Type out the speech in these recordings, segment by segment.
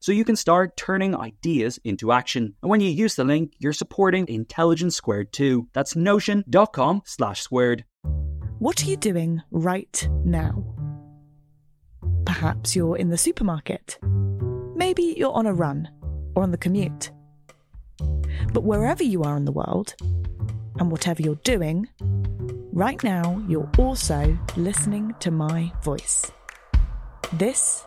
So you can start turning ideas into action. And when you use the link, you're supporting Intelligence Squared too. That's notion.com slash squared. What are you doing right now? Perhaps you're in the supermarket. Maybe you're on a run or on the commute. But wherever you are in the world, and whatever you're doing, right now you're also listening to my voice. This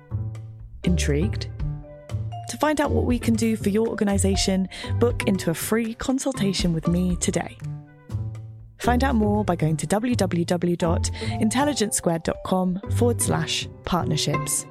Intrigued? To find out what we can do for your organisation, book into a free consultation with me today. Find out more by going to www.intelligencesquared.com forward slash partnerships.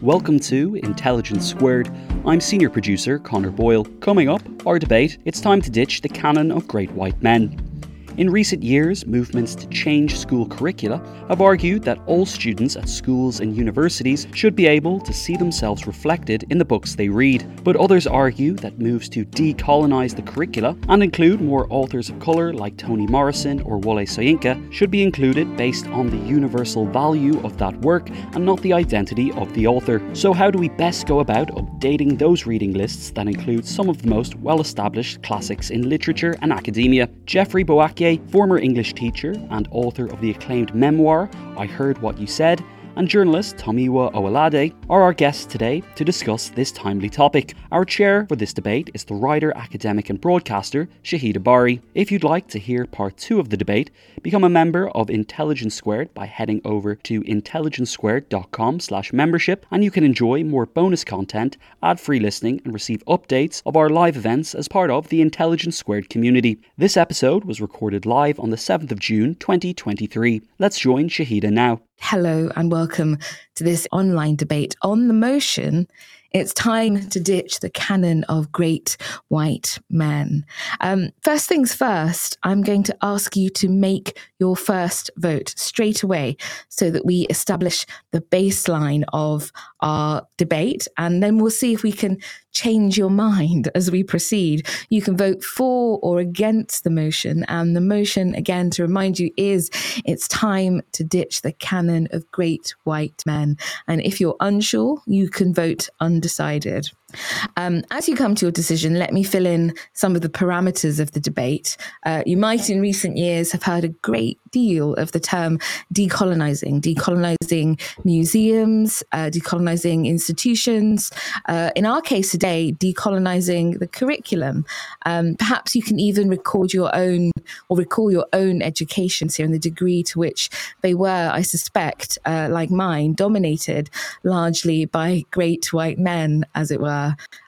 Welcome to Intelligence Squared. I'm senior producer Connor Boyle. Coming up, our debate it's time to ditch the canon of great white men. In recent years, movements to change school curricula have argued that all students at schools and universities should be able to see themselves reflected in the books they read. But others argue that moves to decolonise the curricula and include more authors of colour like Toni Morrison or Wole Soyinka should be included based on the universal value of that work and not the identity of the author. So, how do we best go about updating those reading lists that include some of the most well established classics in literature and academia? Jeffrey Boakye former English teacher and author of the acclaimed memoir I Heard What You Said, and journalist Tomiwa Owolade are our guests today to discuss this timely topic. Our chair for this debate is the writer, academic, and broadcaster Shahidha Bari. If you'd like to hear part two of the debate, become a member of Intelligence Squared by heading over to intelligencesquared.com/membership, and you can enjoy more bonus content, ad-free listening, and receive updates of our live events as part of the Intelligence Squared community. This episode was recorded live on the 7th of June, 2023. Let's join Shahidha now. Hello and welcome to this online debate on the motion it's time to ditch the canon of great white men. Um, first things first, I'm going to ask you to make your first vote straight away so that we establish the baseline of our debate. And then we'll see if we can change your mind as we proceed. You can vote for or against the motion. And the motion, again, to remind you, is it's time to ditch the canon of great white men. And if you're unsure, you can vote undecided. Um, as you come to your decision, let me fill in some of the parameters of the debate. Uh, you might, in recent years, have heard a great deal of the term decolonizing, decolonizing museums, uh, decolonizing institutions. Uh, in our case today, decolonizing the curriculum. Um, perhaps you can even record your own or recall your own educations here and the degree to which they were, I suspect, uh, like mine, dominated largely by great white men, as it were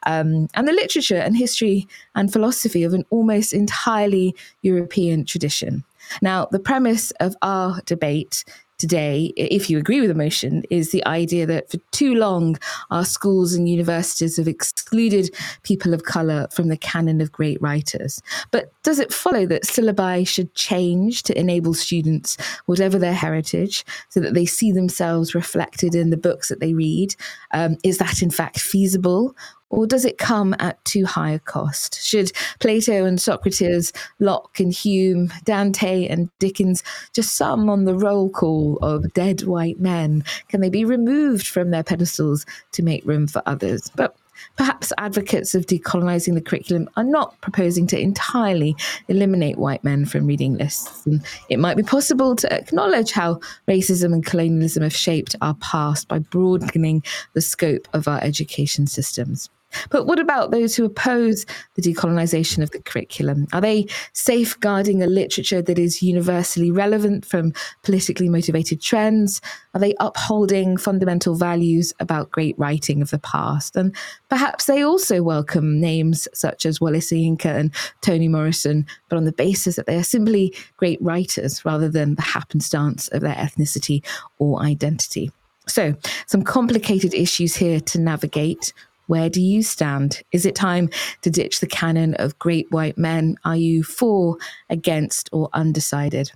um, and the literature and history and philosophy of an almost entirely European tradition. Now, the premise of our debate today, if you agree with the motion, is the idea that for too long our schools and universities have excluded people of colour from the canon of great writers. But does it follow that syllabi should change to enable students, whatever their heritage, so that they see themselves reflected in the books that they read? Um, is that in fact feasible? Or does it come at too high a cost? Should Plato and Socrates, Locke and Hume, Dante and Dickens, just some on the roll call of dead white men, can they be removed from their pedestals to make room for others? But Perhaps advocates of decolonizing the curriculum are not proposing to entirely eliminate white men from reading lists. And it might be possible to acknowledge how racism and colonialism have shaped our past by broadening the scope of our education systems. But what about those who oppose the decolonization of the curriculum? Are they safeguarding a literature that is universally relevant from politically motivated trends? Are they upholding fundamental values about great writing of the past? And perhaps they also welcome names such as Wole Soyinka and Toni Morrison, but on the basis that they are simply great writers rather than the happenstance of their ethnicity or identity. So, some complicated issues here to navigate. Where do you stand? Is it time to ditch the canon of great white men? Are you for, against, or undecided?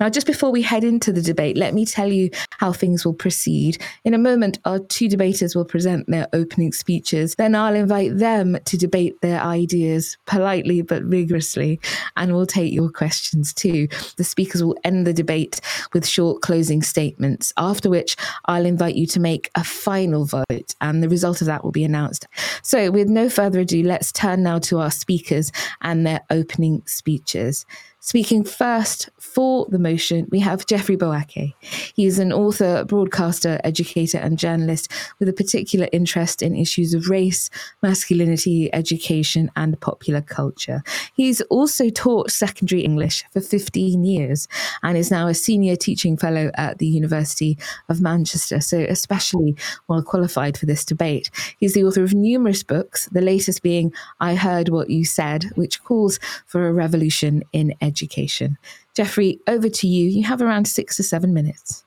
Now, just before we head into the debate, let me tell you how things will proceed. In a moment, our two debaters will present their opening speeches. Then I'll invite them to debate their ideas politely but vigorously, and we'll take your questions too. The speakers will end the debate with short closing statements, after which I'll invite you to make a final vote, and the result of that will be announced. So, with no further ado, let's turn now to our speakers and their opening speeches. Speaking first for the motion, we have Jeffrey Boakye. He is an author, broadcaster, educator, and journalist with a particular interest in issues of race, masculinity, education, and popular culture. He's also taught secondary English for 15 years and is now a senior teaching fellow at the University of Manchester, so especially well qualified for this debate. He's the author of numerous books, the latest being I Heard What You Said, which calls for a revolution in education education. Jeffrey, over to you. You have around six to seven minutes.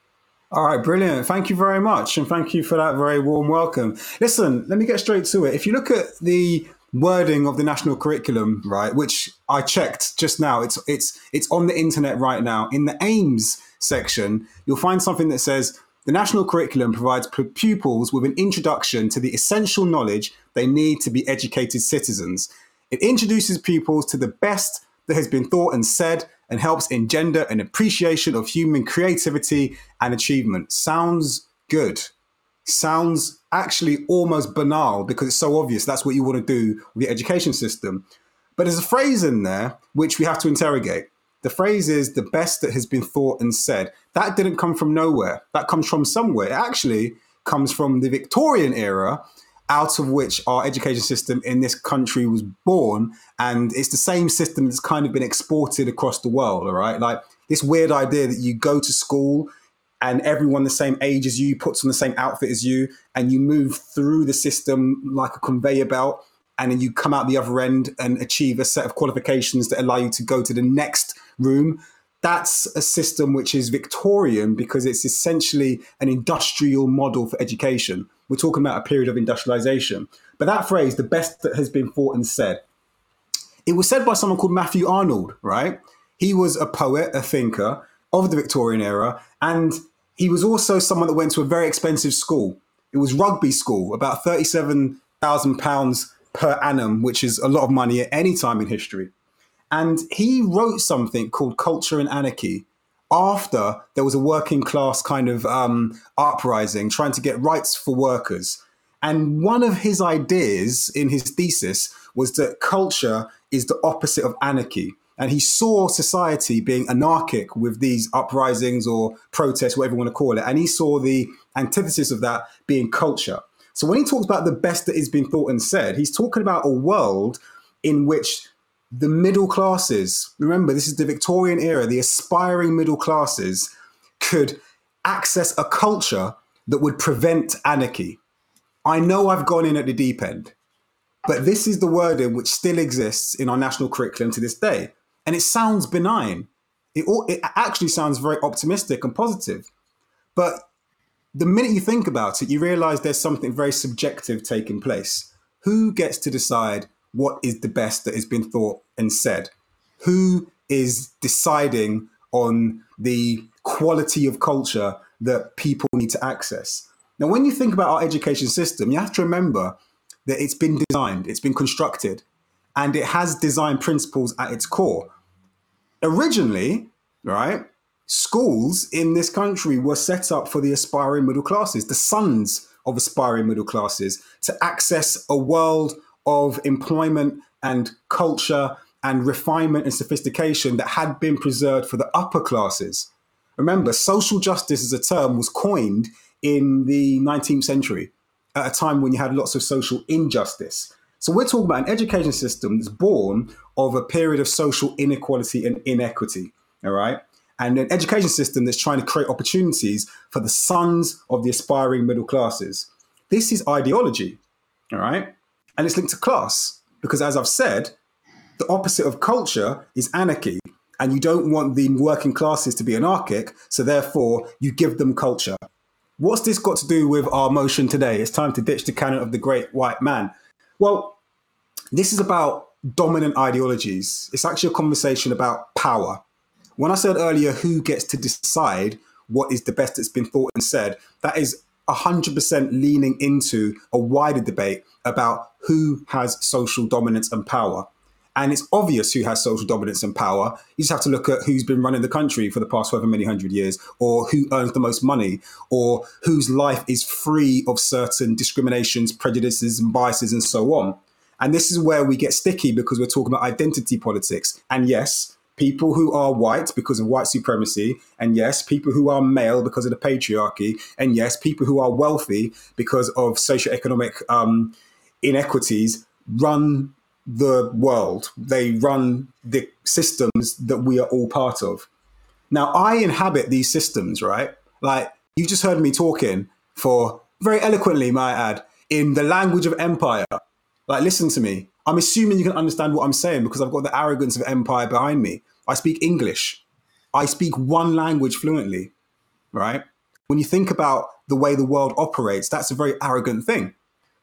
All right, brilliant. Thank you very much. And thank you for that very warm welcome. Listen, let me get straight to it. If you look at the wording of the national curriculum, right, which I checked just now, it's it's it's on the internet right now. In the aims section, you'll find something that says the national curriculum provides pupils with an introduction to the essential knowledge they need to be educated citizens. It introduces pupils to the best that has been thought and said and helps engender an appreciation of human creativity and achievement. Sounds good. Sounds actually almost banal because it's so obvious that's what you want to do with the education system. But there's a phrase in there which we have to interrogate. The phrase is the best that has been thought and said. That didn't come from nowhere. That comes from somewhere. It actually comes from the Victorian era out of which our education system in this country was born. And it's the same system that's kind of been exported across the world, all right? Like this weird idea that you go to school and everyone the same age as you puts on the same outfit as you, and you move through the system like a conveyor belt, and then you come out the other end and achieve a set of qualifications that allow you to go to the next room that's a system which is Victorian because it's essentially an industrial model for education. We're talking about a period of industrialization. But that phrase, the best that has been thought and said, it was said by someone called Matthew Arnold, right? He was a poet, a thinker of the Victorian era, and he was also someone that went to a very expensive school. It was Rugby School, about £37,000 per annum, which is a lot of money at any time in history. And he wrote something called Culture and Anarchy after there was a working class kind of um, uprising trying to get rights for workers. And one of his ideas in his thesis was that culture is the opposite of anarchy. And he saw society being anarchic with these uprisings or protests, whatever you want to call it. And he saw the antithesis of that being culture. So when he talks about the best that is being thought and said, he's talking about a world in which the middle classes, remember, this is the Victorian era, the aspiring middle classes could access a culture that would prevent anarchy. I know I've gone in at the deep end, but this is the wording which still exists in our national curriculum to this day. And it sounds benign. It, it actually sounds very optimistic and positive. But the minute you think about it, you realize there's something very subjective taking place. Who gets to decide what is the best that has been thought and said? Who is deciding on the quality of culture that people need to access? Now, when you think about our education system, you have to remember that it's been designed, it's been constructed, and it has design principles at its core. Originally, right, schools in this country were set up for the aspiring middle classes, the sons of aspiring middle classes, to access a world of employment and culture and refinement and sophistication that had been preserved for the upper classes. Remember, social justice as a term was coined in the 19th century at a time when you had lots of social injustice. So we're talking about an education system that's born of a period of social inequality and inequity, all right? And an education system that's trying to create opportunities for the sons of the aspiring middle classes. This is ideology, all right? And it's linked to class because, as I've said, the opposite of culture is anarchy. And you don't want the working classes to be anarchic, so therefore you give them culture. What's this got to do with our motion today? It's time to ditch the canon of the great white man. Well, this is about dominant ideologies. It's actually a conversation about power. When I said earlier who gets to decide what is the best that's been thought and said, that is 100% leaning into a wider debate about who has social dominance and power. And it's obvious who has social dominance and power. You just have to look at who's been running the country for the past however many hundred years, or who earns the most money, or whose life is free of certain discriminations, prejudices, and biases, and so on. And this is where we get sticky because we're talking about identity politics. And yes, people who are white because of white supremacy, and yes, people who are male because of the patriarchy, and yes, people who are wealthy because of socioeconomic um, inequities run the world. They run the systems that we are all part of. Now, I inhabit these systems, right? Like, you just heard me talking for very eloquently, might I add, in the language of empire. Like, listen to me. I'm assuming you can understand what I'm saying because I've got the arrogance of empire behind me. I speak English. I speak one language fluently, right? When you think about the way the world operates, that's a very arrogant thing.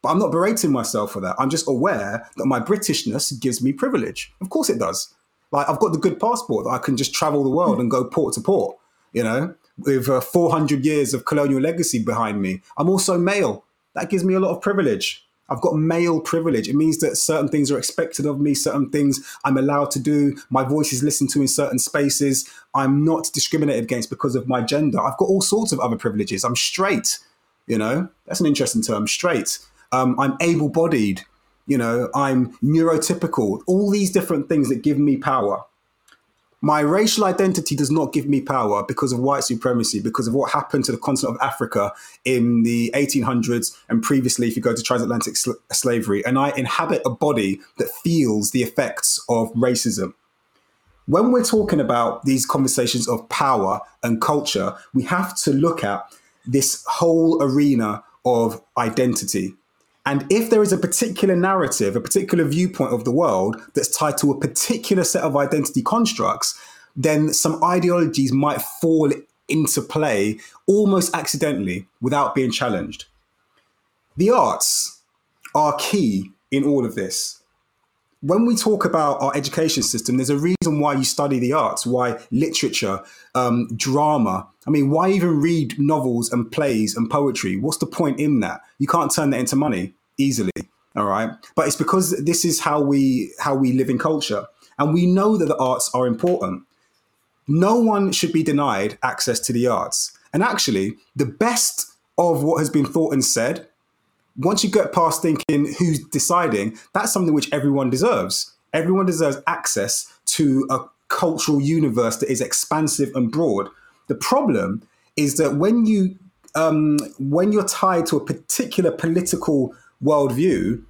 But I'm not berating myself for that. I'm just aware that my Britishness gives me privilege. Of course it does. Like I've got the good passport that I can just travel the world and go port to port, you know, with uh, 400 years of colonial legacy behind me. I'm also male. That gives me a lot of privilege. I've got male privilege. It means that certain things are expected of me, certain things I'm allowed to do. My voice is listened to in certain spaces. I'm not discriminated against because of my gender. I've got all sorts of other privileges. I'm straight, you know, that's an interesting term, straight. Um, I'm able bodied, you know, I'm neurotypical, all these different things that give me power. My racial identity does not give me power because of white supremacy, because of what happened to the continent of Africa in the 1800s and previously, if you go to transatlantic sl- slavery. And I inhabit a body that feels the effects of racism. When we're talking about these conversations of power and culture, we have to look at this whole arena of identity. And if there is a particular narrative, a particular viewpoint of the world that's tied to a particular set of identity constructs, then some ideologies might fall into play almost accidentally without being challenged. The arts are key in all of this. When we talk about our education system, there's a reason why you study the arts, why literature, um, drama. I mean, why even read novels and plays and poetry? What's the point in that? You can't turn that into money easily. All right. But it's because this is how we how we live in culture. And we know that the arts are important. No one should be denied access to the arts. And actually, the best of what has been thought and said, once you get past thinking who's deciding, that's something which everyone deserves. Everyone deserves access to a cultural universe that is expansive and broad. The problem is that when you um, when you're tied to a particular political worldview,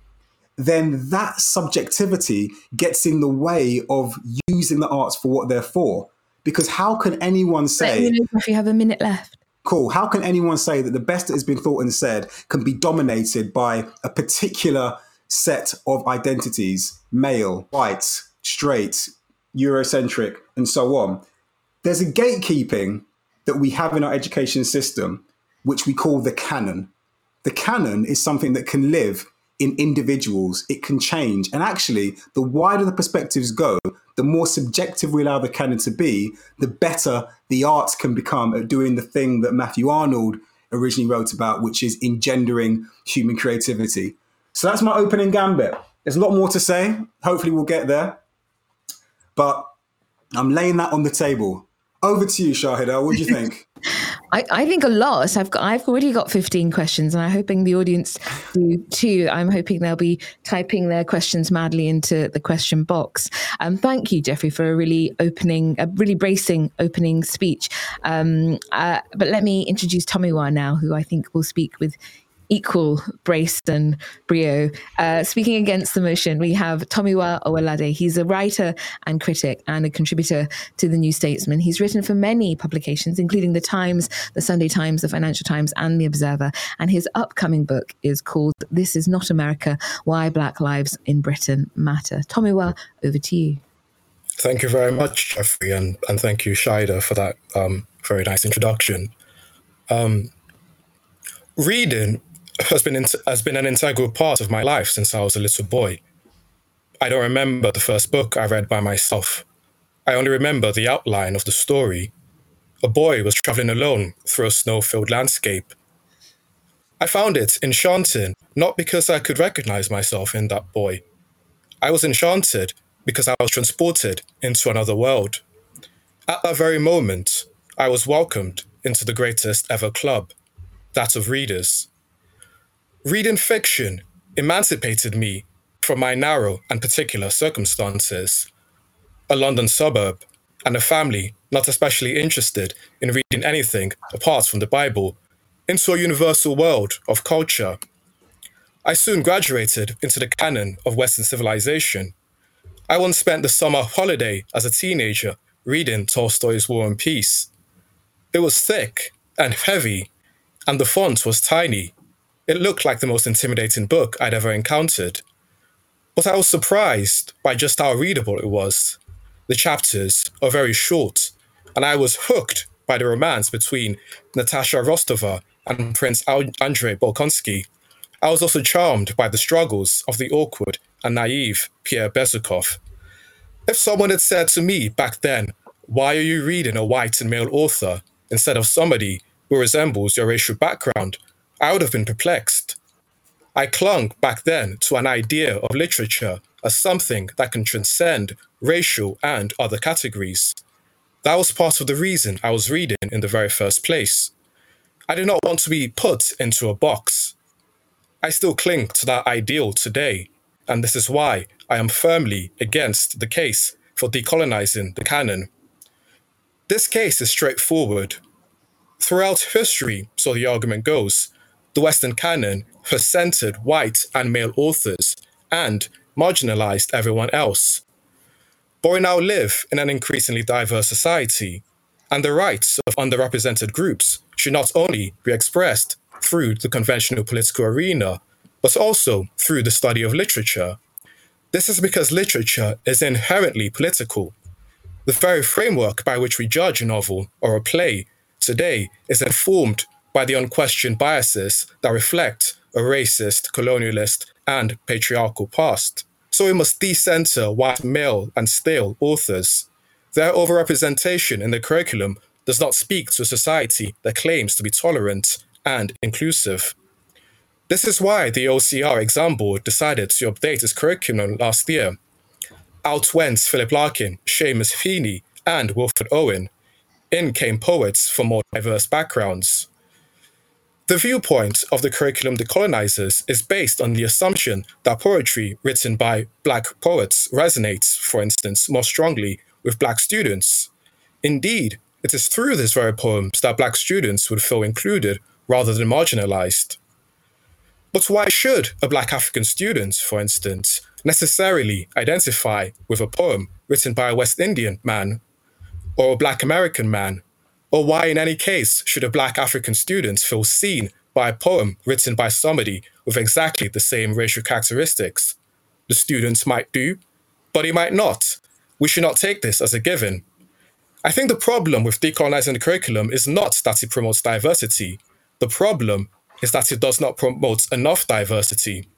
then that subjectivity gets in the way of using the arts for what they're for. Because how can anyone say if you have a minute left? Cool. How can anyone say that the best that has been thought and said can be dominated by a particular set of identities, male, white, straight, Eurocentric, and so on? There's a gatekeeping that we have in our education system, which we call the canon the canon is something that can live in individuals, it can change. And actually, the wider the perspectives go, the more subjective we allow the canon to be, the better the arts can become at doing the thing that Matthew Arnold originally wrote about, which is engendering human creativity. So that's my opening gambit. There's a lot more to say. Hopefully, we'll get there. But I'm laying that on the table. Over to you, Shahidha. What do you think? I, I, think a lot. I've got I've already got 15 questions and I'm hoping the audience do too. I'm hoping they'll be typing their questions madly into the question box. Um, thank you, Jeffrey, for a really opening, a really bracing opening speech. Um, uh, but let me introduce Tommy Tomiwa now, who I think will speak with equal brace and brio. Uh, speaking against the motion, we have Tomiwa Owolade. He's a writer and critic and a contributor to the New Statesman. He's written for many publications, including The Times, The Sunday Times, The Financial Times, and The Observer. And his upcoming book is called This Is Not America Why Black Lives in Britain Matter. Tomiwa, over to you. Thank you very much, Jeffrey, and, and thank you, Shahidha, for that um, very nice introduction. Um, reading has been has been an integral part of my life since I was a little boy. I don't remember the first book I read by myself. I only remember the outline of the story. A boy was traveling alone through a snow-filled landscape. I found it enchanting, not because I could recognize myself in that boy. I was enchanted because I was transported into another world. At that very moment, I was welcomed into the greatest ever club, that of readers. Reading fiction emancipated me from my narrow and particular circumstances. A London suburb and a family not especially interested in reading anything apart from the Bible into a universal world of culture. I soon graduated into the canon of Western civilization. I once spent the summer holiday as a teenager reading Tolstoy's War and Peace. It was thick and heavy, and the font was tiny it looked like the most intimidating book I'd ever encountered. But I was surprised by just how readable it was. The chapters are very short, and I was hooked by the romance between Natasha Rostova and Prince Andrei Bolkonsky. I was also charmed by the struggles of the awkward and naive Pierre Bezukhov. If someone had said to me back then, Why are you reading a white and male author instead of somebody who resembles your racial background? I would have been perplexed. I clung back then to an idea of literature as something that can transcend racial and other categories. That was part of the reason I was reading in the very first place. I did not want to be put into a box. I still cling to that ideal today, and this is why I am firmly against the case for decolonizing the canon. This case is straightforward. Throughout history, so the argument goes, the Western canon has centered white and male authors and marginalized everyone else. But we now live in an increasingly diverse society, and the rights of underrepresented groups should not only be expressed through the conventional political arena, but also through the study of literature. This is because literature is inherently political. The very framework by which we judge a novel or a play today is informed by the unquestioned biases that reflect a racist, colonialist, and patriarchal past. So we must decenter white male and stale authors. Their overrepresentation in the curriculum does not speak to a society that claims to be tolerant and inclusive. This is why the OCR exam board decided to update its curriculum last year. Out went Philip Larkin, Seamus Heaney, and Wilfred Owen. In came poets from more diverse backgrounds. The viewpoint of the curriculum decolonizers is based on the assumption that poetry written by black poets resonates, for instance, more strongly with black students. Indeed, it is through these very poems that black students would feel included rather than marginalized. But why should a black African student, for instance, necessarily identify with a poem written by a West Indian man or a black American man or why, in any case, should a black African student feel seen by a poem written by somebody with exactly the same racial characteristics? The student might do, but he might not. We should not take this as a given. I think the problem with decolonizing the curriculum is not that it promotes diversity. The problem is that it does not promote enough diversity.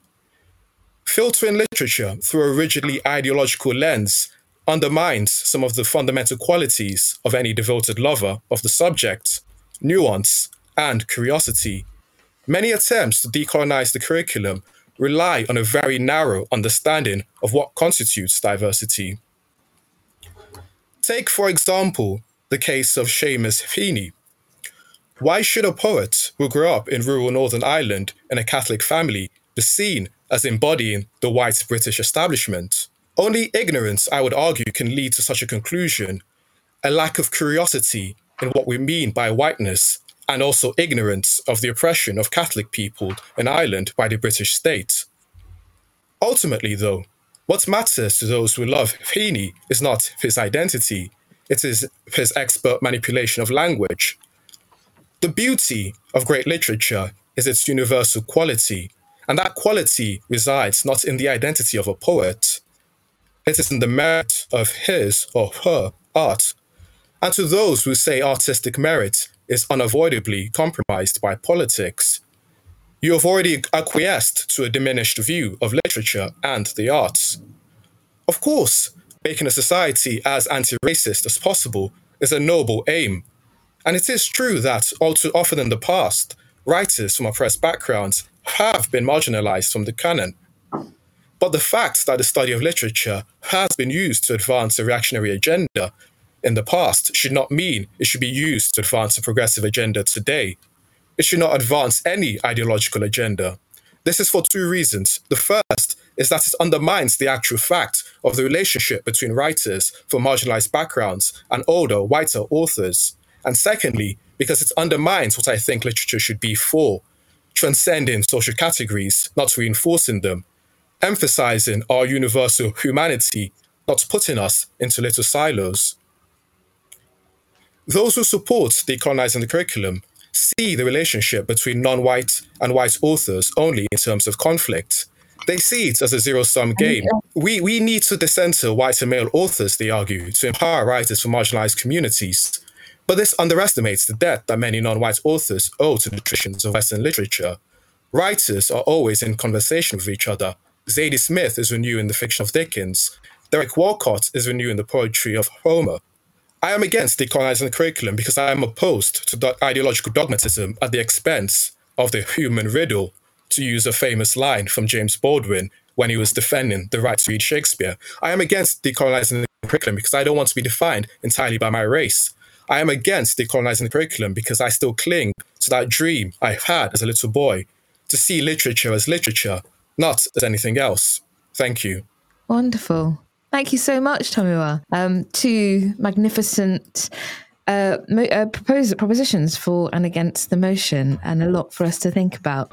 Filtering literature through a rigidly ideological lens undermines some of the fundamental qualities of any devoted lover of the subject nuance and curiosity. Many attempts to decolonize the curriculum rely on a very narrow understanding of what constitutes diversity. Take, for example, the case of Seamus Heaney. Why should a poet who grew up in rural Northern Ireland in a Catholic family be seen as embodying the white British establishment? Only ignorance, I would argue, can lead to such a conclusion, a lack of curiosity in what we mean by whiteness, and also ignorance of the oppression of Catholic people in Ireland by the British state. Ultimately, though, what matters to those who love Heaney is not his identity, it is his expert manipulation of language. The beauty of great literature is its universal quality, and that quality resides not in the identity of a poet, it is in the merit of his or her art. And to those who say artistic merit is unavoidably compromised by politics, you have already acquiesced to a diminished view of literature and the arts. Of course, making a society as anti racist as possible is a noble aim. And it is true that, all too often in the past, writers from oppressed backgrounds have been marginalized from the canon. But the fact that the study of literature has been used to advance a reactionary agenda in the past should not mean it should be used to advance a progressive agenda today. It should not advance any ideological agenda. This is for two reasons. The first is that it undermines the actual fact of the relationship between writers from marginalized backgrounds and older, whiter authors. And secondly, because it undermines what I think literature should be for transcending social categories, not reinforcing them, emphasizing our universal humanity, not putting us into little silos. Those who support decolonizing the curriculum see the relationship between non white and white authors only in terms of conflict. They see it as a zero sum game. We, we need to decenter white and male authors, they argue, to empower writers from marginalized communities. But this underestimates the debt that many non white authors owe to the traditions of Western literature. Writers are always in conversation with each other, Zadie Smith is renewing the fiction of Dickens. Derek Walcott is renewing the poetry of Homer. I am against decolonizing the curriculum because I am opposed to do- ideological dogmatism at the expense of the human riddle, to use a famous line from James Baldwin when he was defending the right to read Shakespeare. I am against decolonizing the curriculum because I don't want to be defined entirely by my race. I am against decolonizing the curriculum because I still cling to that dream I had as a little boy to see literature as literature not as anything else. Thank you. Wonderful. Thank you so much, Tomiwa. Um, two magnificent uh, mo- uh, propos- propositions for and against the motion, and a lot for us to think about.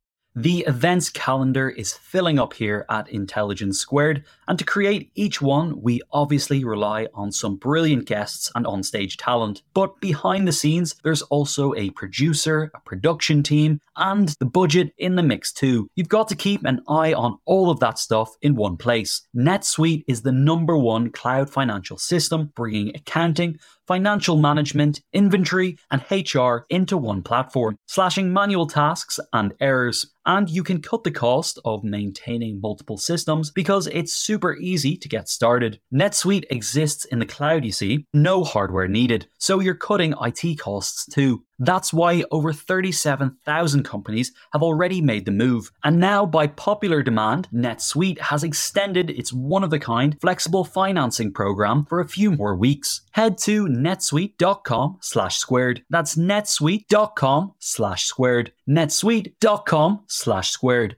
The events calendar is filling up here at Intelligence Squared, and to create each one, we obviously rely on some brilliant guests and onstage talent. But behind the scenes, there's also a producer, a production team, and the budget in the mix too. You've got to keep an eye on all of that stuff in one place. NetSuite is the number one cloud financial system, bringing accounting, financial management, inventory, and HR into one platform, slashing manual tasks and errors. And you can cut the cost of maintaining multiple systems because it's super easy to get started. NetSuite exists in the cloud, you see, no hardware needed, so you're cutting IT costs too. That's why over 37,000 companies have already made the move. And now, by popular demand, NetSuite has extended its one of a kind flexible financing program for a few more weeks. Head to netsuite.com slash squared. That's netsuite.com slash squared. netsuite.com slash squared.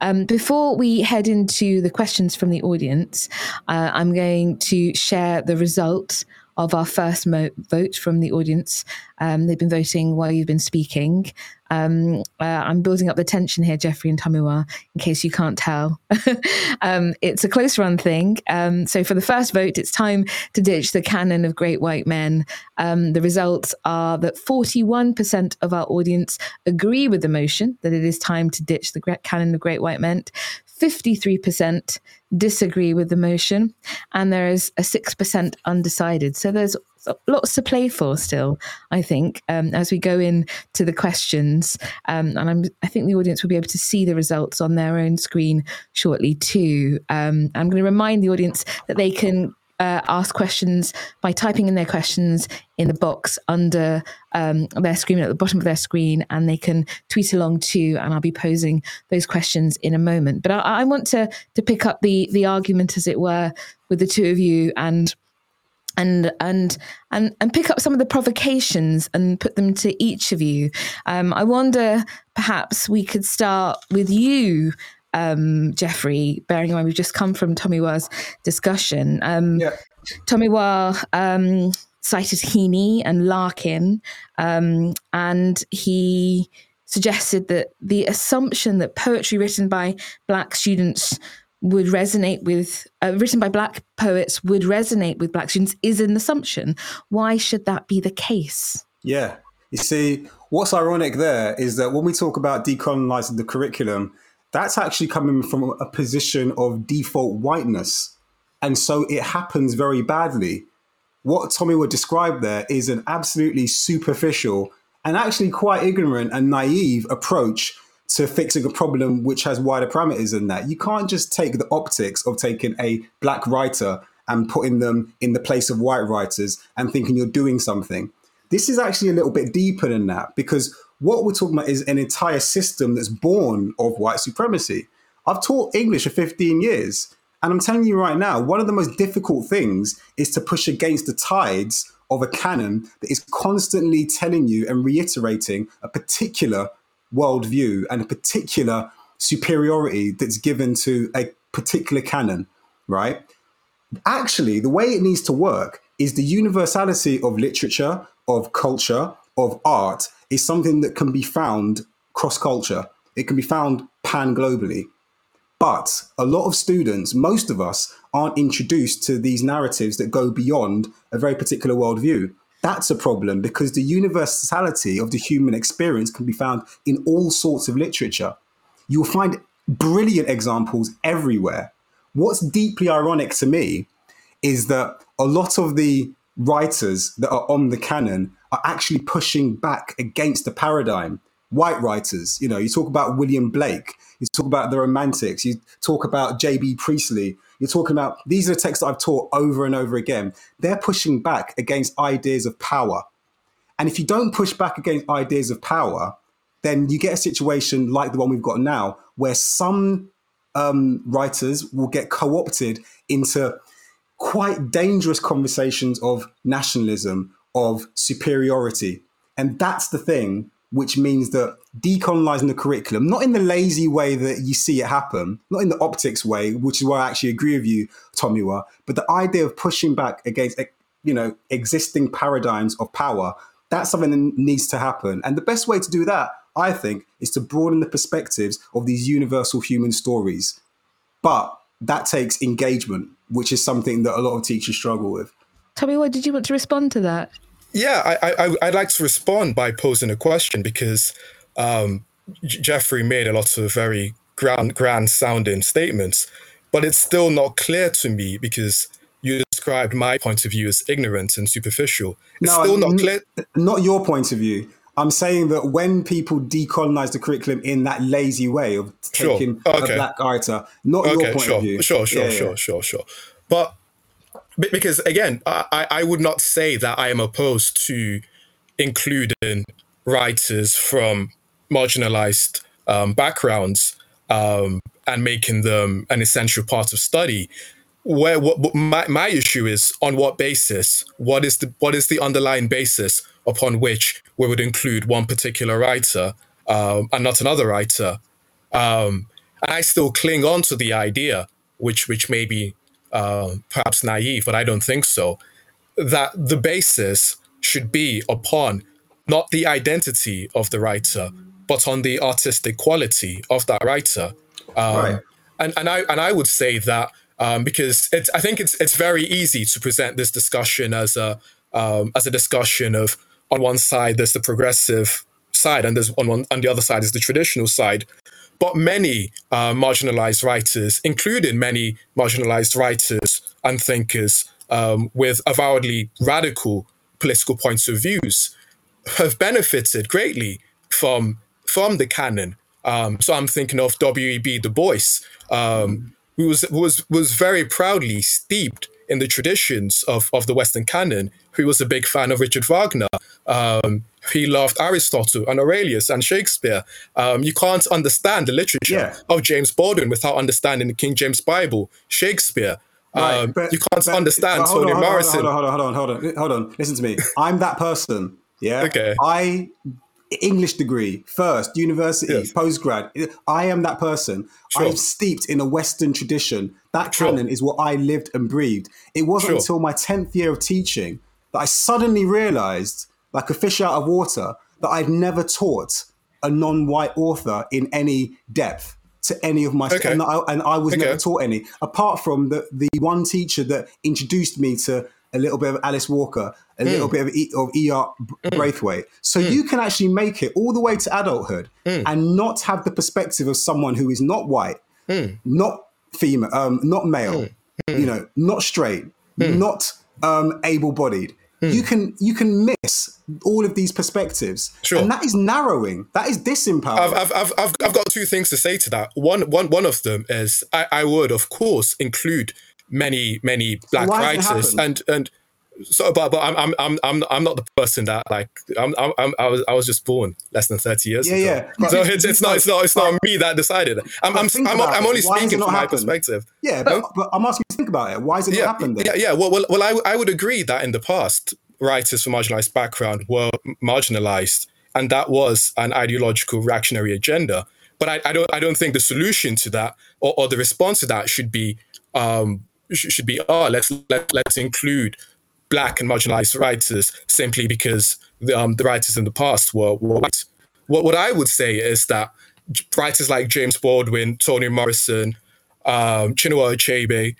Um, before we head into the questions from the audience, uh, I'm going to share the result of our first mo- vote from the audience. Um, they've been voting while you've been speaking. Um, uh, I'm building up the tension here, Jeffrey and Tomiwa, in case you can't tell. um, it's a close run thing. Um, so for the first vote, it's time to ditch the canon of great white men. Um, the results are that 41% of our audience agree with the motion that it is time to ditch the canon of great white men. 53% disagree with the motion, and there is a 6% undecided. So there's lots to play for still, I think, um, as we go in to the questions. Um, and I'm, I think the audience will be able to see the results on their own screen shortly too. Um, I'm going to remind the audience that they can uh, ask questions by typing in their questions in the box under um, their screen at the bottom of their screen, and they can tweet along too. And I'll be posing those questions in a moment. But I, I want to to pick up the the argument, as it were, with the two of you and and and and and pick up some of the provocations and put them to each of you. Um, I wonder, perhaps we could start with you, um, Jeffrey, bearing in mind we've just come from Tomiwa's discussion. Um, yeah. Tomiwa um, cited Heaney and Larkin, um, and he suggested that the assumption that poetry written by black students would resonate with uh, written by black poets would resonate with black students is an assumption why should that be the case yeah you see what's ironic there is that when we talk about decolonizing the curriculum that's actually coming from a position of default whiteness. And so it happens very badly. What Tommy would describe there is an absolutely superficial and actually quite ignorant and naive approach to fixing a problem which has wider parameters than that. You can't just take the optics of taking a black writer and putting them in the place of white writers and thinking you're doing something. This is actually a little bit deeper than that because what we're talking about is an entire system that's born of white supremacy. I've taught English for 15 years. And I'm telling you right now, one of the most difficult things is to push against the tides of a canon that is constantly telling you and reiterating a particular worldview and a particular superiority that's given to a particular canon, right? Actually, the way it needs to work is the universality of literature, of culture, of art is something that can be found cross culture. It can be found pan globally. But a lot of students, most of us, aren't introduced to these narratives that go beyond a very particular worldview. That's a problem because the universality of the human experience can be found in all sorts of literature. You'll find brilliant examples everywhere. What's deeply ironic to me is that a lot of the writers that are on the canon are actually pushing back against the paradigm. White writers, you know, you talk about William Blake, you talk about the Romantics, you talk about J.B. Priestley, you're talking about these are the texts I've taught over and over again. They're pushing back against ideas of power. And if you don't push back against ideas of power, then you get a situation like the one we've got now, where some um, writers will get co opted into quite dangerous conversations of nationalism, of superiority. And that's the thing which means that decolonizing the curriculum, not in the lazy way that you see it happen, not in the optics way, which is why I actually agree with you, Tomiwa, but the idea of pushing back against you know existing paradigms of power, that's something that needs to happen. And the best way to do that, I think, is to broaden the perspectives of these universal human stories. But that takes engagement, which is something that a lot of teachers struggle with. Tomiwa, did you want to respond to that? Yeah, I, I, would like to respond by posing a question because um, Jeffrey made a lot of very grand, grand sounding statements, but it's still not clear to me because you described my point of view as ignorant and superficial. It's no, still not clear. Not your point of view. I'm saying that when people decolonize the curriculum in that lazy way of taking sure. okay. a black writer, not okay, your point sure. of view. Sure, sure, yeah, sure, yeah. sure, sure. But because again, I, I would not say that I am opposed to including writers from marginalized um, backgrounds um, and making them an essential part of study. Where what, my, my issue is on what basis? What is the what is the underlying basis upon which we would include one particular writer um, and not another writer. Um, I still cling on to the idea, which which may be uh, perhaps naive, but I don't think so, that the basis should be upon not the identity of the writer, but on the artistic quality of that writer. Um, right. And and I and I would say that um, because it's I think it's it's very easy to present this discussion as a um, as a discussion of on one side there's the progressive side and there's on one on the other side is the traditional side. But many uh, marginalized writers, including many marginalized writers and thinkers um, with avowedly radical political points of views, have benefited greatly from from the canon. Um, so I'm thinking of W.E.B. Du Bois, um, who was was was very proudly steeped in the traditions of, of the Western canon, who was a big fan of Richard Wagner. Um, he loved Aristotle and Aurelius and Shakespeare. Um, you can't understand the literature yeah. of James Baldwin without understanding the King James Bible, Shakespeare. Right, um, but, you can't but, understand Toni Morrison. Hold on, hold on, hold on, hold on, hold on. Listen to me. I'm that person. Yeah. Okay. I English degree first, university, yes. postgrad. I am that person. Sure. I'm steeped in a Western tradition. That sure. canon is what I lived and breathed. It wasn't sure. until my 10th year of teaching that I suddenly realized, like a fish out of water, that I'd never taught a non white author in any depth to any of my okay. and, I, and I was okay. never taught any apart from the the one teacher that introduced me to a little bit of Alice Walker, a mm. little bit of, e, of E.R. Mm. Braithwaite. So mm. you can actually make it all the way to adulthood mm. and not have the perspective of someone who is not white, mm. not female, um, not male, you know, not straight, not um, able-bodied. Hmm. You can you can miss all of these perspectives, sure. and that is narrowing. That is disempowering. I've, I've, I've, I've got two things to say to that. One one one of them is I, I would of course include many many black so writers and and so but but I'm I'm I'm I'm I'm not the person that like I'm I'm, i was I was just born less than thirty years yeah, ago. Yeah, So it's, it's not it's not it's not me that decided. I'm I'm I'm, I'm, only speaking from my perspective. Yeah, but, but I'm asking you to think about it. Why has it yeah, not happened? Then? Yeah, yeah. Well, well, well, I I would agree that in the past, writers from marginalized background were marginalized, and that was an ideological reactionary agenda. But I, I don't I don't think the solution to that or, or the response to that should be um, should be oh let's let, let's include black and marginalized writers simply because the, um, the writers in the past were, were white. What what I would say is that writers like James Baldwin, Toni Morrison, um, Chinua Achebe,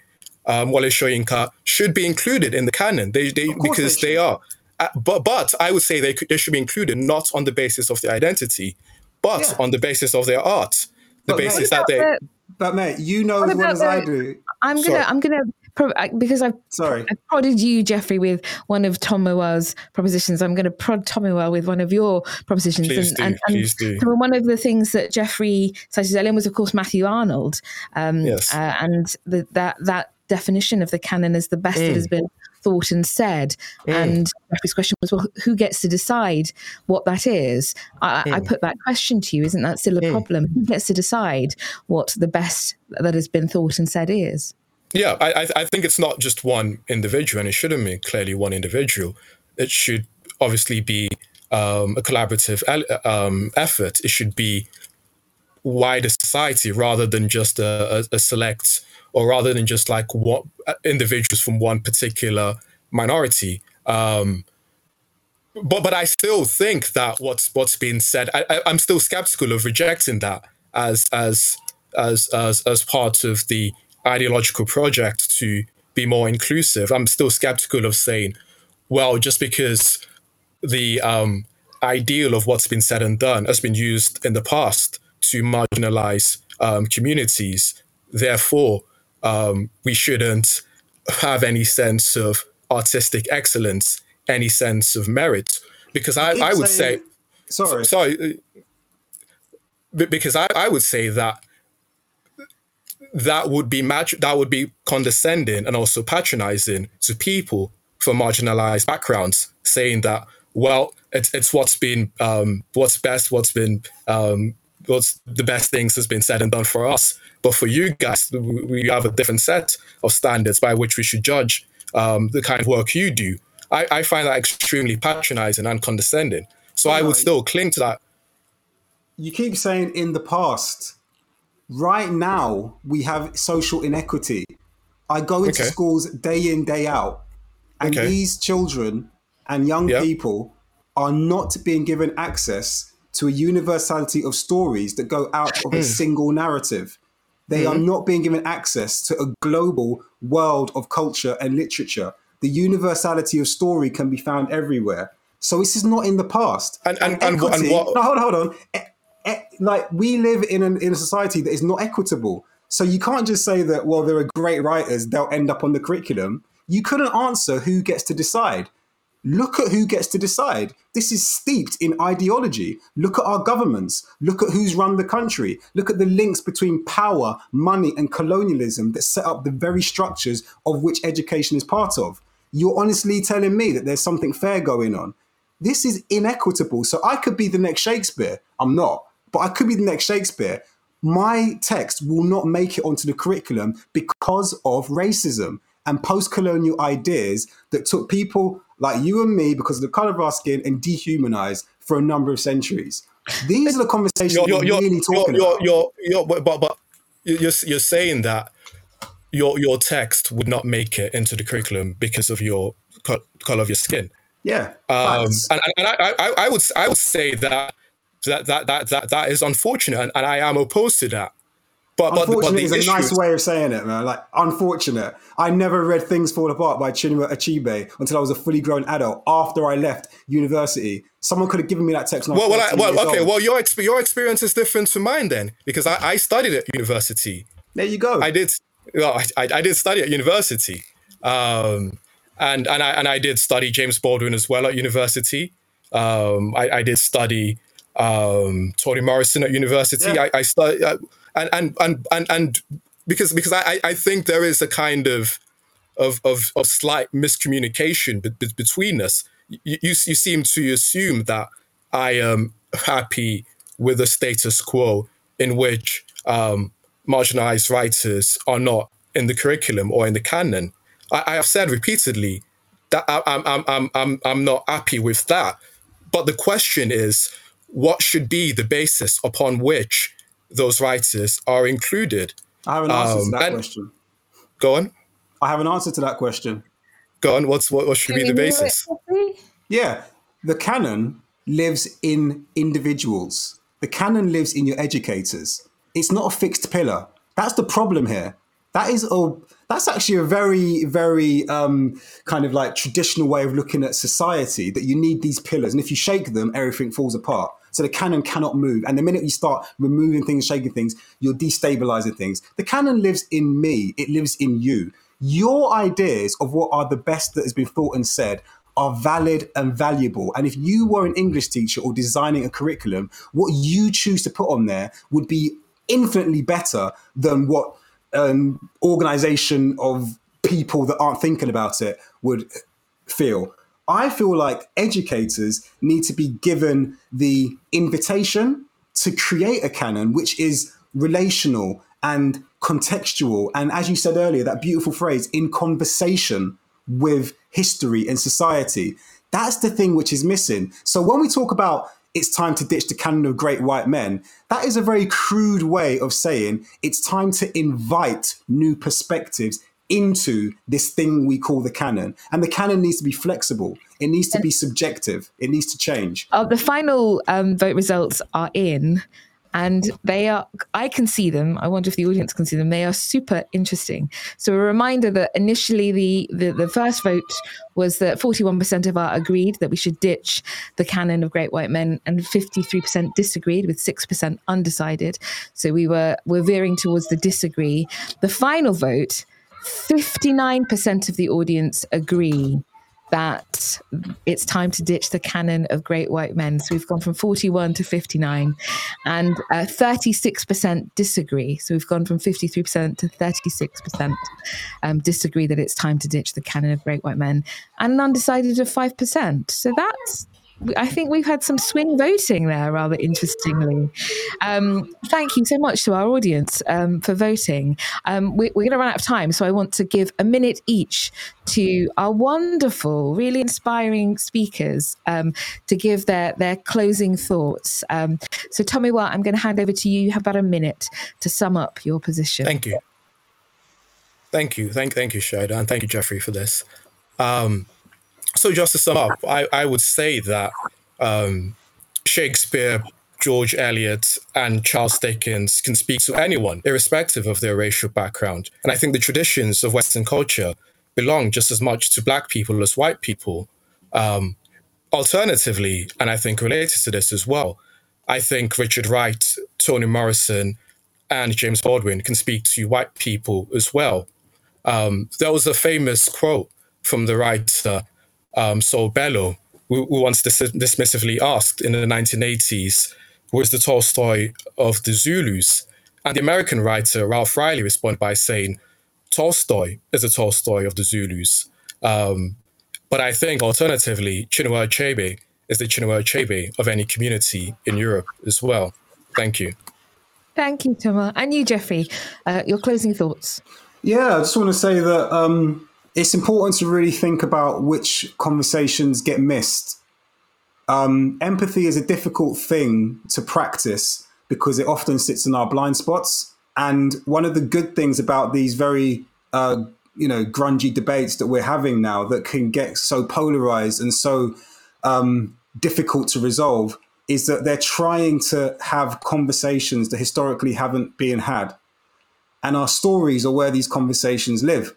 um, Wole Soyinka should be included in the canon. They, they because they, they, are. Uh, but but I would say they could, they should be included not on the basis of their identity, but yeah. on the basis of their art, the but basis that they. But mate, you know as well as I do. I'm gonna, Sorry. I'm gonna, because I've, Sorry. I've prodded you, Jeffrey, with one of Tomiwa's propositions. I'm going to prod Tomiwa with one of your propositions. Please and, do, and, and please do. one of the things that Jeffrey cited earlier was, of course, Matthew Arnold. Um, yes. Uh, and the, that that definition of the canon as the best mm. that has been thought and said. Mm. And Jeffrey's question was, well, who gets to decide what that is? I, mm. I put that question to you. Isn't that still a mm. problem? Who gets to decide what the best that has been thought and said is? Yeah, I, I think it's not just one individual, and it shouldn't be clearly one individual. It should obviously be um, a collaborative um, effort. It should be wider society rather than just a, a, a select or rather than just like what uh, individuals from one particular minority. Um, but but I still think that what's what's been said, I, am still skeptical of rejecting that as as as as as part of the ideological project to be more inclusive. I'm still skeptical of saying, well, just because the um, ideal of what's been said and done has been used in the past to marginalize um, communities, therefore um, we shouldn't have any sense of artistic excellence, any sense of merit. Because I, I would say, sorry, sorry, because I, I would say that that would be match that would be condescending and also patronizing to people from marginalized backgrounds, saying that well, it's it's what's been um, what's best, what's been um, what's the best things has been said and done for us. But for you guys, we have a different set of standards by which we should judge um, the kind of work you do. I, I, find that extremely patronizing and condescending. So I would still cling to that. You keep saying in the past, right now we have social inequity. I go into Okay. schools day in, day out, and Okay. these children and young Yeah. people are not being given access to a universality of stories that go out of Hmm. a single narrative. They are not being given access to a global world of culture and literature. The universality of story can be found everywhere. So this is not in the past. And- and- and wha- and equity- what- no, hold on, hold on. Like we live in an, in a society that is not equitable. So you can't just say that well there are great writers they'll end up on the curriculum. You couldn't answer who gets to decide. Look at who gets to decide. This is steeped in ideology. Look at our governments. Look at who's run the country. Look at the links between power, money, and colonialism that set up the very structures of which education is part of. You're honestly telling me that there's something fair going on. This is inequitable. So I could be the next Shakespeare. I'm not, but I could be the next Shakespeare. My text will not make it onto the curriculum because of racism and post colonial ideas that took people like you and me because of the color of our skin and dehumanized for a number of centuries. These are the conversations You're, you're, really talking you're, about. you're, you're, but, but, but you're, you're saying that your, your text would not make it into the curriculum because of your color of your skin. yeah. Um, and and I, I, I would I would say that that that that that, that is unfortunate, and, and I am opposed to that. But but, but Unfortunate the is a issue nice way of saying it, man. Like, unfortunate. I never read Things Fall Apart by Chinua Achebe until I was a fully grown adult after I left university. Someone could have given me that text. Well, well, I, well, okay. old. Well, your exp- your experience is different to mine then, because I, I studied at university. there you go. I did. Well, I, I, I did study at university, um, and and I and I did study James Baldwin as well at university. Um, I, I did study um, Toni Morrison at university. Yeah. I, I uh, and, and and and and because because I I- think there is a kind of of of, of slight miscommunication be- be- between us. You, you you seem to assume that I am happy with the status quo in which um, marginalized writers are not in the curriculum or in the canon. I, I have said repeatedly that I, I'm, I'm, I'm, I'm, I'm not happy with that. But the question is, what should be the basis upon which those writers are included? I have an answer um, to that question. Go on, I have an answer to that question. go on. What's what, what should be the Can we hear basis? Yeah, the canon lives in individuals. The canon lives in your educators. It's not a fixed pillar. That's the problem here. That is a that's actually a very very um, kind of like traditional way of looking at society. That you need these pillars, and if you shake them, everything falls apart. So the canon cannot move. And the minute you start removing things, shaking things, you're destabilizing things. The canon lives in me. It lives in you. Your ideas of what are the best that has been thought and said are valid and valuable. And if you were an English teacher or designing a curriculum, what you choose to put on there would be infinitely better than what an organization of people that aren't thinking about it would feel. I feel like educators need to be given the invitation to create a canon which is relational and contextual. And as you said earlier, that beautiful phrase, in conversation with history and society. That's the thing which is missing. So when we talk about it's time to ditch the canon of great white men, that is a very crude way of saying it's time to invite new perspectives into this thing we call the canon. And the canon needs to be flexible. It needs to be subjective. It needs to change. Uh, the final um, vote results are in, and they are. I can see them. I wonder if the audience can see them. They are super interesting. So a reminder that initially the the, the first vote was that forty one percent of our agreed that we should ditch the canon of great white men, and fifty three percent disagreed, with six percent undecided. So we were we're veering towards the disagree. The final vote. 59% of the audience agree that it's time to ditch the canon of great white men. So we've gone from 41 to 59, and uh, 36% disagree. So we've gone from 53% to 36% um, disagree that it's time to ditch the canon of great white men, and an undecided of 5%. So that's I think we've had some swing voting there, rather interestingly. Um, thank you so much to our audience um, for voting. Um, we, are going to run out of time, so I want to give a minute each to our wonderful, really inspiring speakers um, to give their, their closing thoughts. Um, so, Tomiwa, I'm going to hand over to you. You have about a minute to sum up your position. Thank you. Thank you. Thank, thank you, Shahidha, and thank you, Jeffrey, for this. So just to sum up, I, I would say that um, Shakespeare, George Eliot, and Charles Dickens can speak to anyone, irrespective of their racial background. And I think the traditions of Western culture belong just as much to Black people as white people. Um, alternatively, and I think related to this as well, I think Richard Wright, Toni Morrison, and James Baldwin can speak to white people as well. Um, there was a famous quote from the writer um, Saul Bellow, who, who once dis- dismissively asked in the 1980s, who is the Tolstoy of the Zulus? And the American writer Ralph Wiley responded by saying, Tolstoy is the Tolstoy of the Zulus. Um, but I think alternatively, Chinua Achebe is the Chinua Achebe of any community in Europe as well. Thank you. Thank you, Tomiwa. And you, Jeffrey, uh, your closing thoughts. Yeah, I just want to say that um, it's important to really think about which conversations get missed. Um, empathy is a difficult thing to practice because it often sits in our blind spots. And one of the good things about these very, uh, you know, grungy debates that we're having now that can get so polarized and so um, difficult to resolve is that they're trying to have conversations that historically haven't been had. And our stories are where these conversations live.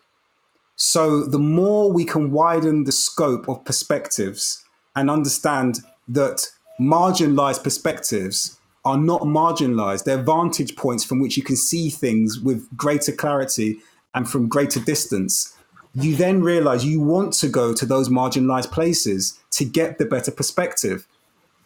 So the more we can widen the scope of perspectives and understand that marginalized perspectives are not marginalized, they're vantage points from which you can see things with greater clarity and from greater distance. You then realize you want to go to those marginalized places to get the better perspective.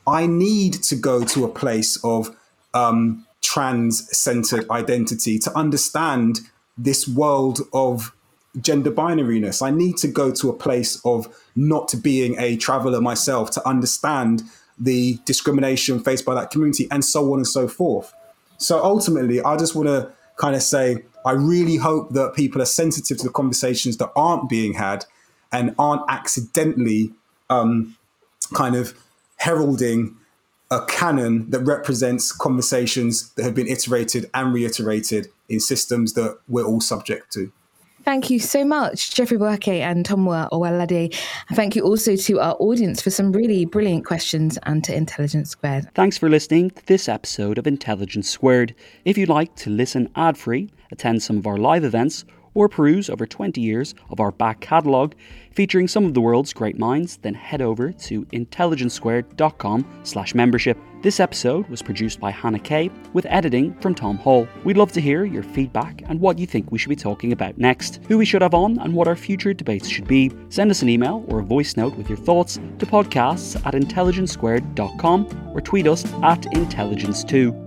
I need to go to a place of um, trans centered identity to understand this world of gender binariness. I need to go to a place of not being a traveler myself to understand the discrimination faced by that community and so on and so forth. So ultimately, I just want to kind of say, I really hope that people are sensitive to the conversations that aren't being had and aren't accidentally um, kind of heralding a canon that represents conversations that have been iterated and reiterated in systems that we're all subject to. Thank you so much, Jeffrey Boakye and Tomiwa Owolade. And thank you also to our audience for some really brilliant questions and to Intelligence Squared. Thanks for listening to this episode of Intelligence Squared. If you'd like to listen ad free, attend some of our live events, or peruse over 20 years of our back catalogue featuring some of the world's great minds, then head over to intelligencesquared.com slash membership. This episode was produced by Hannah Kay with editing from Tom Hall. We'd love to hear your feedback and what you think we should be talking about next, who we should have on and what our future debates should be. Send us an email or a voice note with your thoughts to podcasts at intelligencesquared.com or tweet us at intelligence2.